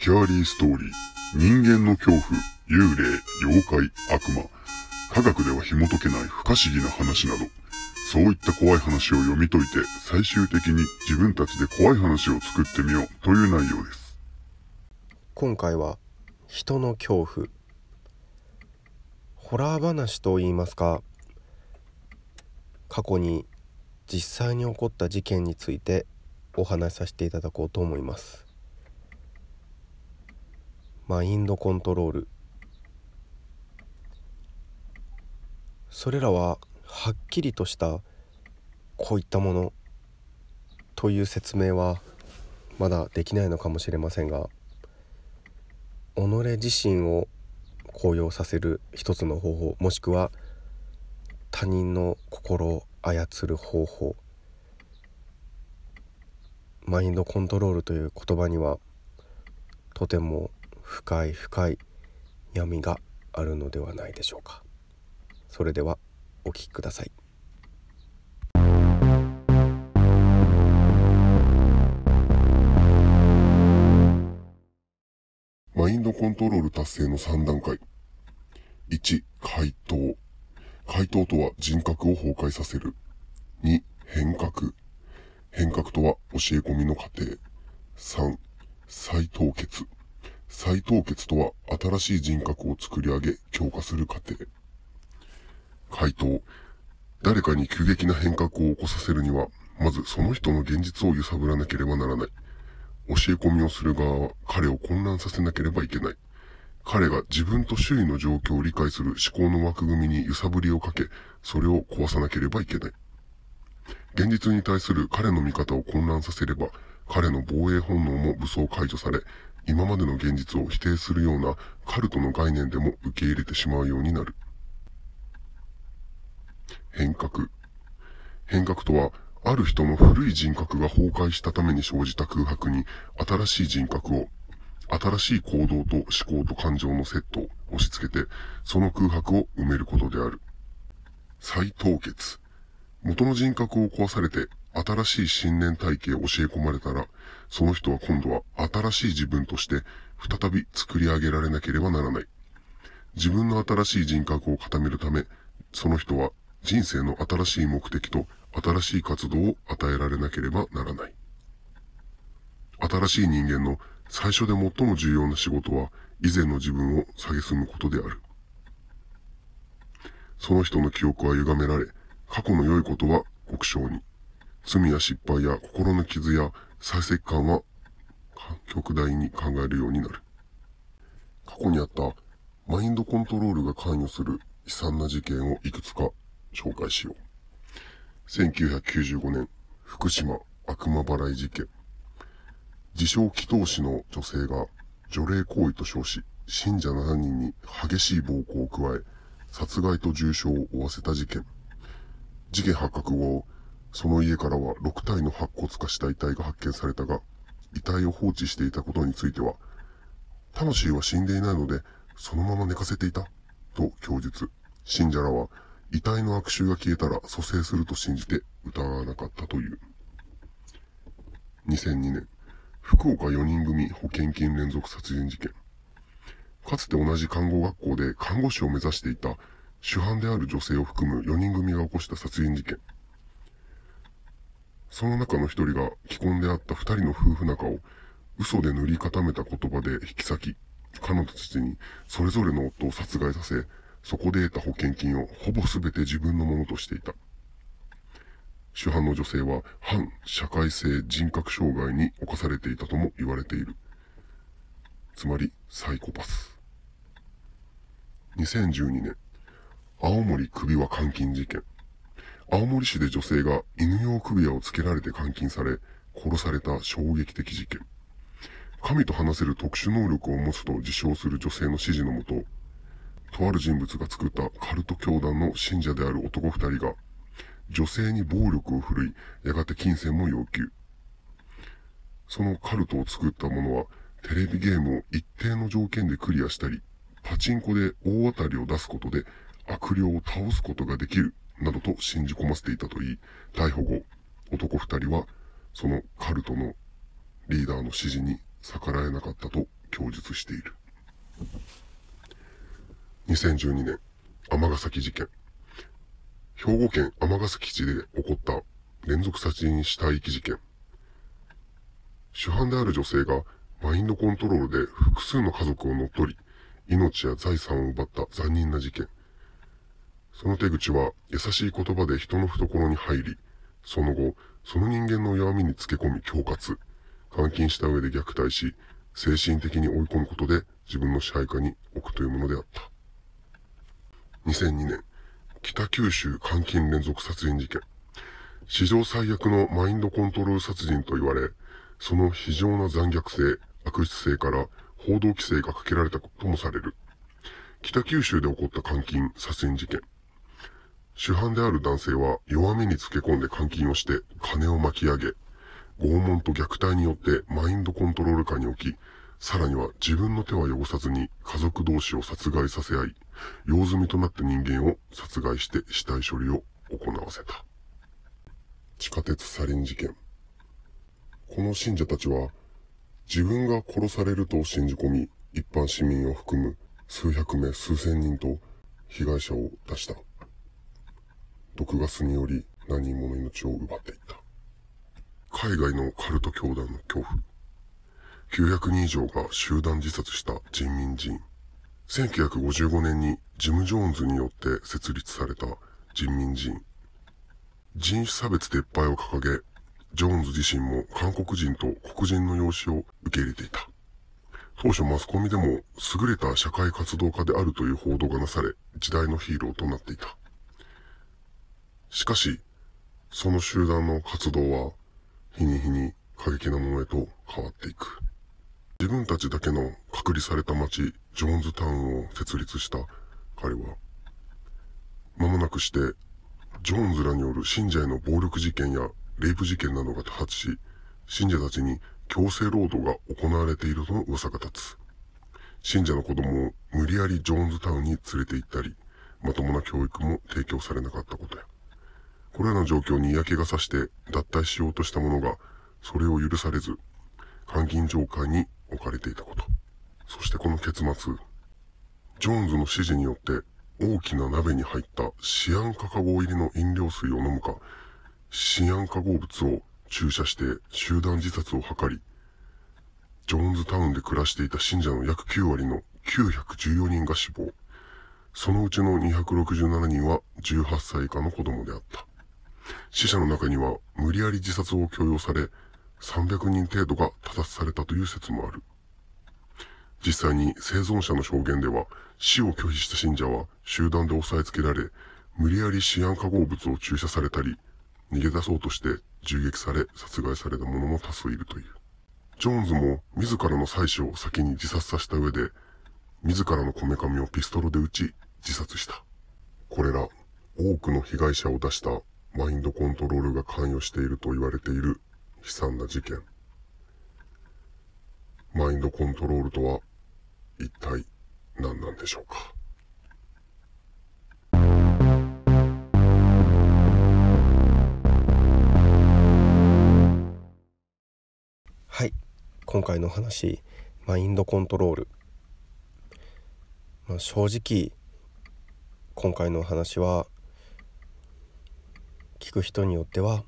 キャーリーストーリー、人間の恐怖、幽霊、妖怪、悪魔、科学では紐解けない不可思議な話など、そういった怖い話を読み解いて、最終的に自分たちで怖い話を作ってみよう。という内容です。今回は人の恐怖。ホラー話といいますか。過去に実際に起こった事件についてお話しさせていただこうと思います。マインドコントロール。それらははっきりとしたこういったもの。という説明はまだできないのかもしれませんが。己自身を高揚させる一つの方法。もしくは他人の心を操る方法。マインドコントロールという言葉にはとても深い深い闇があるのではないでしょうかそれではお聞きくださいマインドコントロール達成の3段階。1、回答。回答とは人格を崩壊させる。2、変革。変革とは教え込みの過程。3、再凍結。再凍結とは新しい人格を作り上げ強化する過程。回答。誰かに急激な変革を起こさせるには、まずその人の現実を揺さぶらなければならない。教え込みをする側は彼を混乱させなければいけない。彼が自分と周囲の状況を理解する思考の枠組みに揺さぶりをかけ、それを壊さなければいけない。現実に対する彼の見方を混乱させれば、彼の防衛本能も武装解除され、今までの現実を否定するようなカルトの概念でも受け入れてしまうようになる。変革。変革とは、ある人の古い人格が崩壊したために生じた空白に新しい人格を、新しい行動と思考と感情のセットを押し付けて、その空白を埋めることである。再凍結。元の人格を壊されて新しい信念体系を教え込まれたら、その人は今度は新しい自分として再び作り上げられなければならない。自分の新しい人格を固めるため、その人は人生の新しい目的と新しい活動を与えられなければならない。新しい人間の最初で最も重要な仕事は、以前の自分を蔑むことである。その人の記憶は歪められ、過去の良いことは極小に、罪や失敗や心の傷や再生感は極大に考えるようになる。過去にあったマインドコントロールが関与する悲惨な事件をいくつか紹介しよう。1995年、福島悪魔払い事件。自称祈祷師の女性が除霊行為と称し、信者7人に激しい暴行を加え、殺害と重傷を負わせた事件。事件発覚後、その家からは6体の白骨化した遺体が発見されたが、遺体を放置していたことについては、魂は死んでいないので、そのまま寝かせていた、と供述。信者らは、遺体の悪臭が消えたら蘇生すると信じて疑わなかったという。2002年、福岡4人組保険金連続殺人事件。かつて同じ看護学校で看護師を目指していた主犯である女性を含む4人組が起こした殺人事件。その中の一人が既婚であった二人の夫婦仲を嘘で塗り固めた言葉で引き裂き、彼女たちにそれぞれの夫を殺害させ、そこで得た保険金をほぼ全て自分のものとしていた。主犯の女性は反社会性人格障害に侵されていたとも言われている。つまりサイコパス。2012年、青森首輪監禁事件。青森市で女性が犬用首輪をつけられて監禁され、殺された衝撃的事件。神と話せる特殊能力を持つと自称する女性の指示のもと、とある人物が作ったカルト教団の信者である男二人が、女性に暴力を振るい、やがて金銭も要求。そのカルトを作った者は、テレビゲームを一定の条件でクリアしたり、パチンコで大当たりを出すことで悪霊を倒すことができる、などと信じ込ませていたといい、逮捕後、男二人は、そのカルトのリーダーの指示に逆らえなかったと供述している。2012年、尼崎事件。兵庫県尼崎市で起こった連続殺人死体遺棄事件。主犯である女性がマインドコントロールで複数の家族を乗っ取り、命や財産を奪った残忍な事件。その手口は優しい言葉で人の懐に入り、その後、その人間の弱みにつけ込み恐喝、監禁した上で虐待し、精神的に追い込むことで自分の支配下に置くというものであった。2002年、北九州監禁連続殺人事件。史上最悪のマインドコントロール殺人と言われ、その非常な残虐性、悪質性から報道規制がかけられたともされる。北九州で起こった監禁、殺人事件。主犯である男性は弱みにつけ込んで監禁をして金を巻き上げ、拷問と虐待によってマインドコントロール下に置き、さらには自分の手は汚さずに家族同士を殺害させ合い、用済みとなった人間を殺害して死体処理を行わせた。地下鉄サリン事件。この信者たちは、自分が殺されると信じ込み、一般市民を含む数百名数千人と被害者を出した。毒ガスにより何人もの命を奪っていった。海外のカルト教団の恐怖。900人以上が集団自殺した人民人。1955年にジム・ジョーンズによって設立された人民人。人種差別撤廃を掲げ、ジョーンズ自身も韓国人と黒人の養子を受け入れていた。当初マスコミでも優れた社会活動家であるという報道がなされ、時代のヒーローとなっていた。しかし、その集団の活動は、日に日に過激なものへと変わっていく。自分たちだけの隔離された街、ジョーンズタウンを設立した彼は、間もなくして、ジョーンズらによる信者への暴力事件やレイプ事件などが多発し、信者たちに強制労働が行われているとの噂が立つ。信者の子供を無理やりジョーンズタウンに連れて行ったり、まともな教育も提供されなかったことや。これらの状況に嫌気がさして脱退しようとした者が、それを許されず、監禁状態に置かれていたこと。そしてこの結末、ジョーンズの指示によって大きな鍋に入ったシアン化合入りの飲料水を飲むか、シアン化合物を注射して集団自殺を図り、ジョーンズタウンで暮らしていた信者の約9割の914人が死亡。そのうちの267人は18歳以下の子供であった。死者の中には無理やり自殺を強要され、300人程度が他殺されたという説もある。実際に生存者の証言では、死を拒否した信者は集団で押さえつけられ、無理やりシアン化合物を注射されたり、逃げ出そうとして銃撃され殺害された者も多数いるという。ジョーンズも自らの妻子を先に自殺させた上で、自らのこめかみをピストルで撃ち自殺した。これら多くの被害者を出したマインドコントロールが関与していると言われている悲惨な事件。マインドコントロールとは一体何なんでしょうか？はい今回の話マインドコントロール、まあ、正直今回の話は聞く人によっては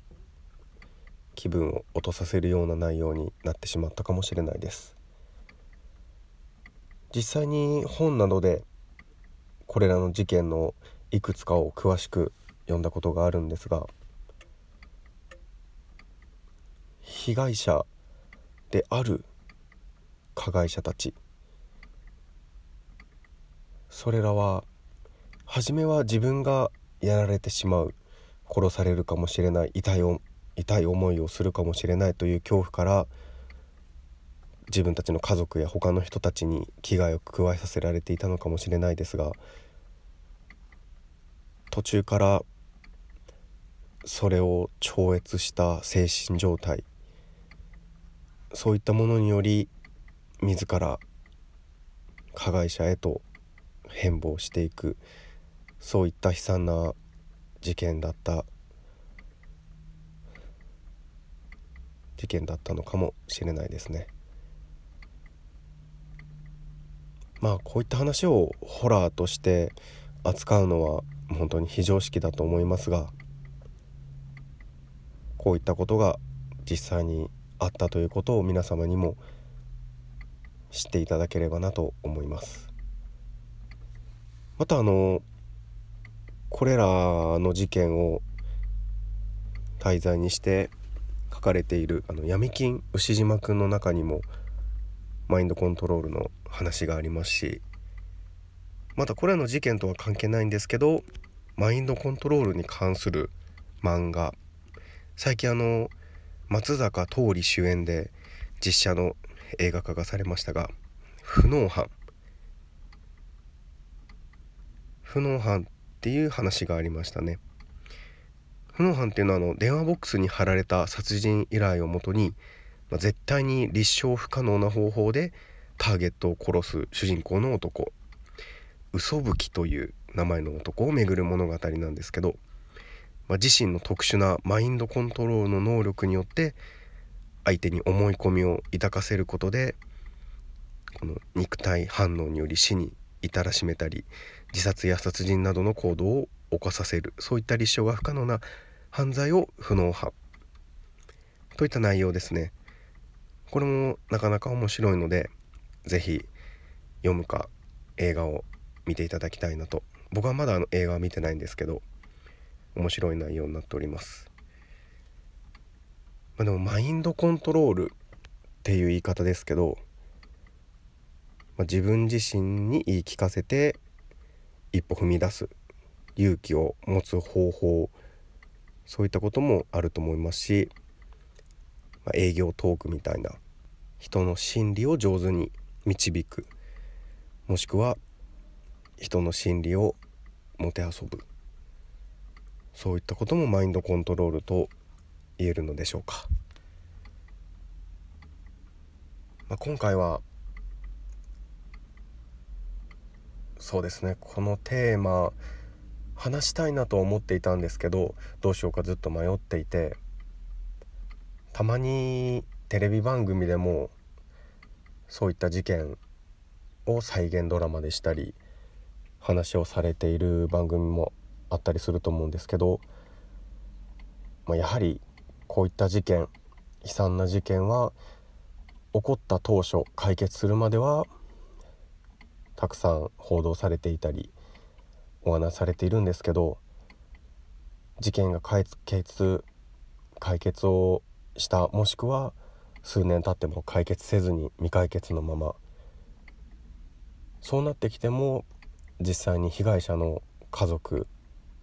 気分を落とさせるような内容になってしまったかもしれないです。実際に本などでこれらの事件のいくつかを詳しく読んだことがあるんですが被害者である加害者たちそれらは初めは自分がやられてしまう殺されるかもしれない痛い痛い思いをするかもしれないという恐怖から自分たちの家族や他の人たちに危害を加えさせられていたのかもしれないですが途中からそれを超越した精神状態そういったものにより自ら加害者へと変貌していくそういった悲惨な事件だった事件だったのかもしれないですね。まあこういった話をホラーとして扱うのは本当に非常識だと思いますがこういったことが実際にあったということを皆様にも知っていただければなと思いますまたあのこれらの事件を題材にして書かれているあの闇金牛島くんの中にもマインドコントロールの話がありますしまたこれらの事件とは関係ないんですけどマインドコントロールに関する漫画。最近あの松坂桃李主演で実写の映画化がされましたが「不能犯」不能犯っていう話がありましたね。不能犯っていうのはあの電話ボックスに貼られた殺人依頼をもとに、まあ、絶対に立証不可能な方法でターゲットを殺す主人公の男嘘吹という名前の男を巡る物語なんですけど、まあ、自身の特殊なマインドコントロールの能力によって相手に思い込みを抱かせることでこの肉体反応により死に至らしめたり自殺や殺人などの行動を起こさせる。そういった立証が不可能な犯罪を不能犯。といった内容ですね。これもなかなか面白いので是非読むか映画を見ていただきたいなと。僕はまだあの映画は見てないんですけど面白い内容になっております、まあ、でもマインドコントロールっていう言い方ですけど、まあ、自分自身に言い聞かせて一歩踏み出す勇気を持つ方法そういったこともあると思いますし、まあ、営業トークみたいな人の心理を上手に導くもしくは人の心理をもてあそぶ。そういったこともマインドコントロールと言えるのでしょうか、まあ、今回はそうですね。このテーマ話したいなと思っていたんですけどどうしようかずっと迷っていてたまにテレビ番組でもそういった事件を再現ドラマでしたり話をされている番組もあったりすると思うんですけど、まあ、やはりこういった事件悲惨な事件は起こった当初解決するまではたくさん報道されていたりお話されているんですけど事件が解決解決をしたもしくは数年経っても解決せずに未解決のままそうなってきても実際に被害者の家族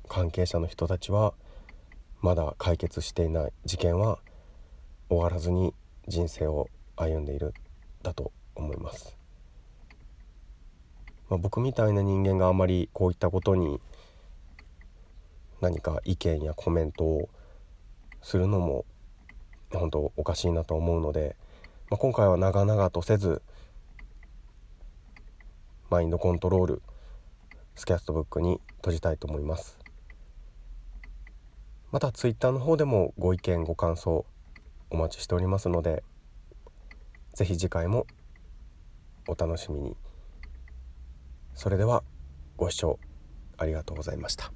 関係者の人たちはまだ解決していない事件は終わらずに人生を歩んでいるだと思います。まあ、僕みたいな人間があまりこういったことに何か意見やコメントをするのも本当おかしいなと思うので、まあ、今回は長々とせずマインドコントロールスキャストブックに閉じたいと思いますまたツイッターの方でもご意見ご感想お待ちしておりますので是非次回もお楽しみに。それではご視聴ありがとうございました。